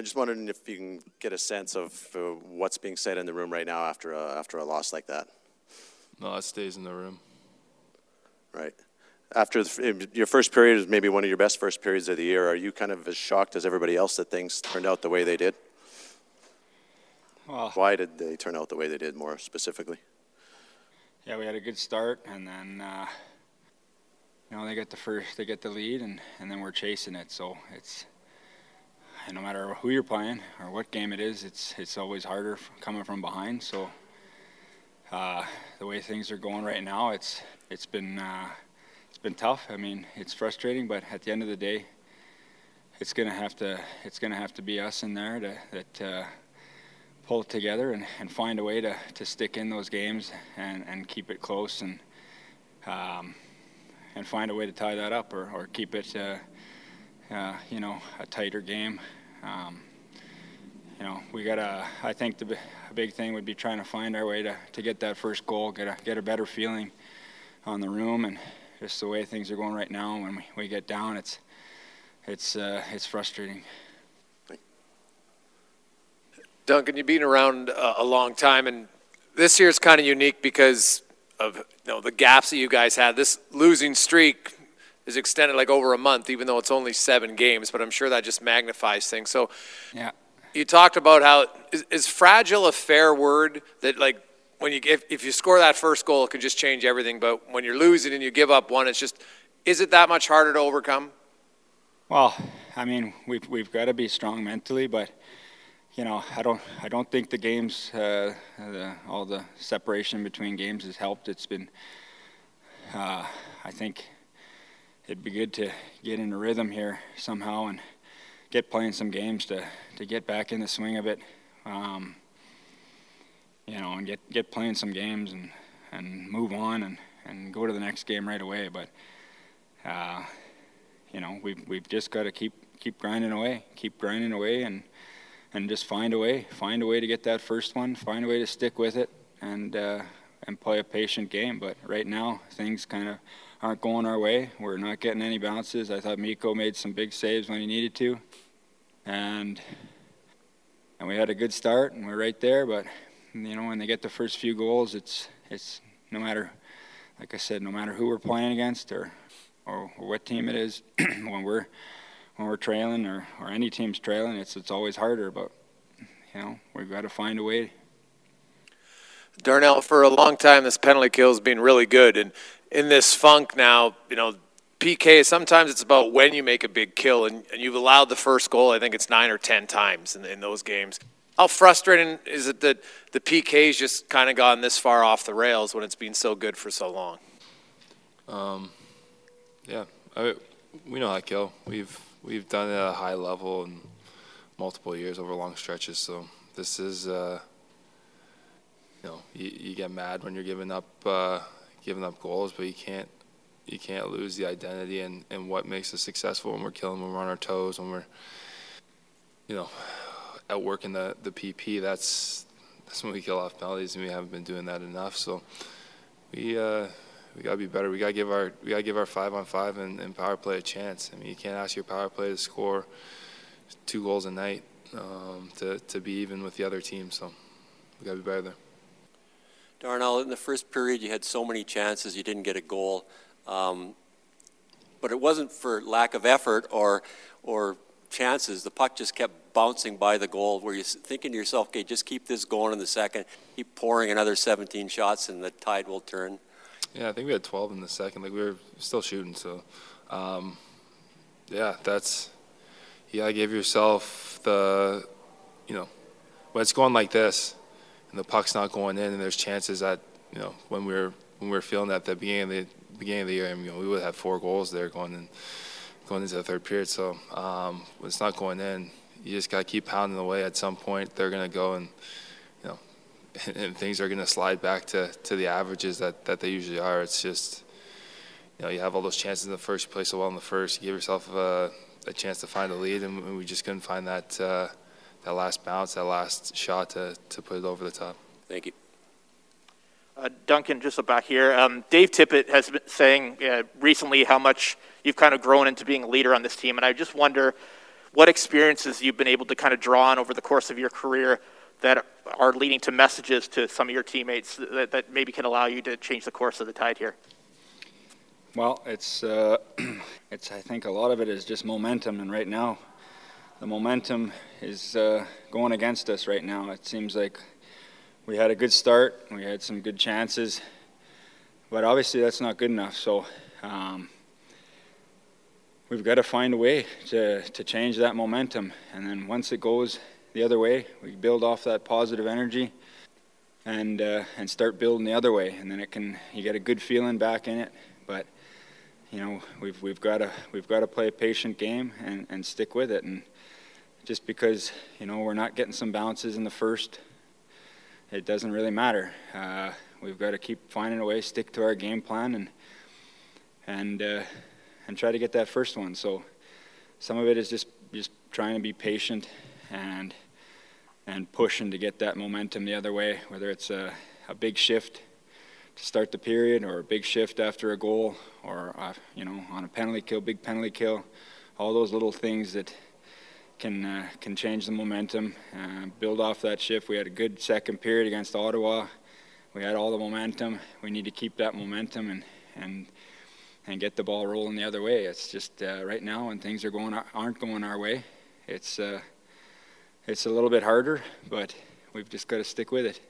I just wondering if you can get a sense of uh, what's being said in the room right now after a, after a loss like that. No, it stays in the room. Right. After the, your first period is maybe one of your best first periods of the year. Are you kind of as shocked as everybody else that things turned out the way they did? Well, Why did they turn out the way they did, more specifically? yeah, we had a good start, and then uh, you know they get the first, they get the lead, and, and then we're chasing it. So it's and no matter who you're playing or what game it is, it's it's always harder coming from behind. So uh, the way things are going right now, it's it's been uh, it's been tough. I mean, it's frustrating, but at the end of the day, it's gonna have to it's gonna have to be us in there to, that. Uh, pull it together and, and find a way to, to stick in those games and, and keep it close and um, and find a way to tie that up or, or keep it uh, uh, you know a tighter game. Um, you know we got to I think the a big thing would be trying to find our way to, to get that first goal, get a get a better feeling on the room and just the way things are going right now. When we, we get down, it's it's uh, it's frustrating. Duncan, you've been around uh, a long time, and this year is kind of unique because of you know the gaps that you guys had. This losing streak is extended like over a month, even though it's only seven games. But I'm sure that just magnifies things. So Yeah. you talked about how is, is fragile a fair word that like when you if, if you score that first goal, it can just change everything. But when you're losing and you give up one, it's just is it that much harder to overcome? Well, I mean, we've we've got to be strong mentally, but you know, I don't I don't think the games, uh, the, all the separation between games has helped. It's been, uh, I think, it'd be good to get in a rhythm here somehow and get playing some games to to get back in the swing of it. Um, you know, and get get playing some games and and move on and and go to the next game right away. But uh, you know, we've we've just got to keep keep grinding away, keep grinding away, and and just find a way, find a way to get that first one, find a way to stick with it, and uh, and play a patient game. But right now, things kind of aren't going our way. We're not getting any bounces. I thought Mikko made some big saves when he needed to, and and we had a good start, and we're right there. But you know, when they get the first few goals, it's it's no matter, like I said, no matter who we're playing against or or, what team it is, when we're when we're trailing or, or any team's trailing, it's it's always harder. But you know, we've got to find a way. Darnell, for a long time, this penalty kill has been really good, and in this funk now, you know, PK. Sometimes it's about when you make a big kill, and, and you've allowed the first goal. I think it's nine or ten times in, in those games. How frustrating is it that the PK's just kind of gone this far off the rails when it's been so good for so long? Um, yeah, I, we know how to kill. We've we've done it at a high level in multiple years over long stretches. So this is, uh, you know, you, you get mad when you're giving up uh, giving up goals, but you can't you can't lose the identity and, and what makes us successful when we're killing, when we're on our toes, when we're, you know, outworking the the PP. That's that's when we kill off penalties, and we haven't been doing that enough. So we. Uh, we gotta be better. We gotta give our we gotta give our five on five and, and power play a chance. I mean, you can't ask your power play to score two goals a night um, to to be even with the other team. So we gotta be better there. Darnell, in the first period, you had so many chances, you didn't get a goal. Um, but it wasn't for lack of effort or, or chances. The puck just kept bouncing by the goal where you're thinking to yourself, okay, just keep this going in the second, keep pouring another 17 shots, and the tide will turn. Yeah, I think we had 12 in the second. Like we were still shooting. So, um, yeah, that's gotta give yourself the, you know, when it's going like this, and the puck's not going in, and there's chances that you know when we are when we are feeling that at the beginning of the beginning of the year, you know, we would have four goals there going in going into the third period. So um, when it's not going in, you just gotta keep pounding away. At some point, they're gonna go and you know and things are going to slide back to, to the averages that, that they usually are. It's just, you know, you have all those chances in the first, you play so well in the first, you give yourself a, a chance to find a lead, and we just couldn't find that uh, that last bounce, that last shot to, to put it over the top. Thank you. Uh, Duncan, just back here. Um, Dave Tippett has been saying uh, recently how much you've kind of grown into being a leader on this team, and I just wonder what experiences you've been able to kind of draw on over the course of your career that are leading to messages to some of your teammates that, that maybe can allow you to change the course of the tide here? Well, it's uh, it's I think a lot of it is just momentum, and right now, the momentum is uh, going against us right now. It seems like we had a good start, we had some good chances, but obviously that's not good enough. So. Um, we've got to find a way to, to change that momentum. And then once it goes the other way, we build off that positive energy and uh, and start building the other way. And then it can you get a good feeling back in it. But you know we've we've got to we've got to play a patient game and, and stick with it. And just because you know we're not getting some bounces in the first, it doesn't really matter. Uh, we've got to keep finding a way, stick to our game plan, and and uh, and try to get that first one. So some of it is just just trying to be patient and and pushing to get that momentum the other way, whether it's a, a big shift to start the period or a big shift after a goal or uh, you know on a penalty kill, big penalty kill, all those little things that can uh, can change the momentum, uh, build off that shift. We had a good second period against Ottawa. We had all the momentum. We need to keep that momentum and and and get the ball rolling the other way. It's just uh, right now when things are going aren't going our way, it's uh, it's a little bit harder, but we've just got to stick with it.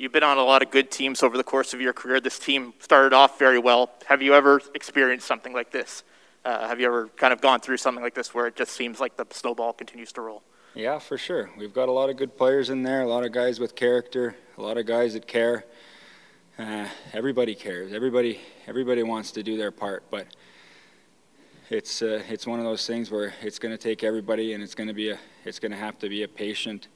You've been on a lot of good teams over the course of your career. This team started off very well. Have you ever experienced something like this? Uh, have you ever kind of gone through something like this where it just seems like the snowball continues to roll? Yeah, for sure. We've got a lot of good players in there, a lot of guys with character, a lot of guys that care. Uh, everybody cares. Everybody, everybody wants to do their part, but it's uh, it's one of those things where it's going to take everybody, and it's going to be a it's going to have to be a patient,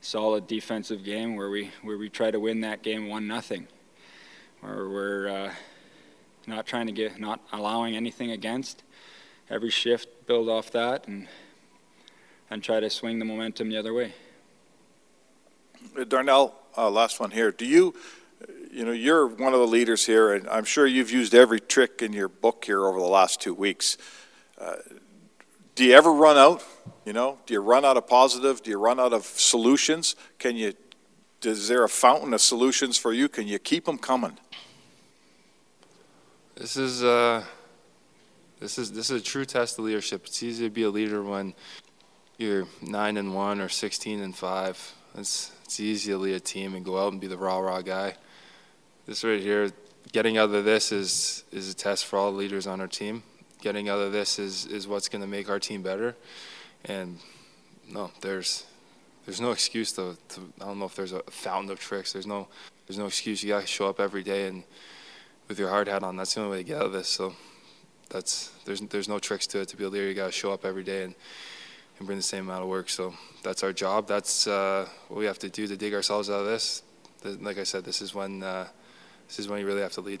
solid defensive game where we where we try to win that game one nothing, where we're uh, not trying to get not allowing anything against. Every shift build off that and and try to swing the momentum the other way. Darnell, uh, last one here. Do you you know, you're one of the leaders here, and I'm sure you've used every trick in your book here over the last two weeks. Uh, do you ever run out? You know, do you run out of positive? Do you run out of solutions? Can you? Is there a fountain of solutions for you? Can you keep them coming? This is uh, this is this is a true test of leadership. It's easy to be a leader when you're nine and one or sixteen and five. It's it's easy to lead a team and go out and be the rah rah guy this right here, getting out of this is is a test for all leaders on our team. Getting out of this is is what's going to make our team better. And no, there's there's no excuse to, to, I don't know if there's a fountain of tricks. There's no there's no excuse. You got to show up every day and with your hard hat on. That's the only way to get out of this. So that's there's there's no tricks to it. To be a leader, you got to show up every day and and bring the same amount of work. So that's our job. That's uh, what we have to do to dig ourselves out of this. Like I said, this is when. Uh, this is when you really have to lead.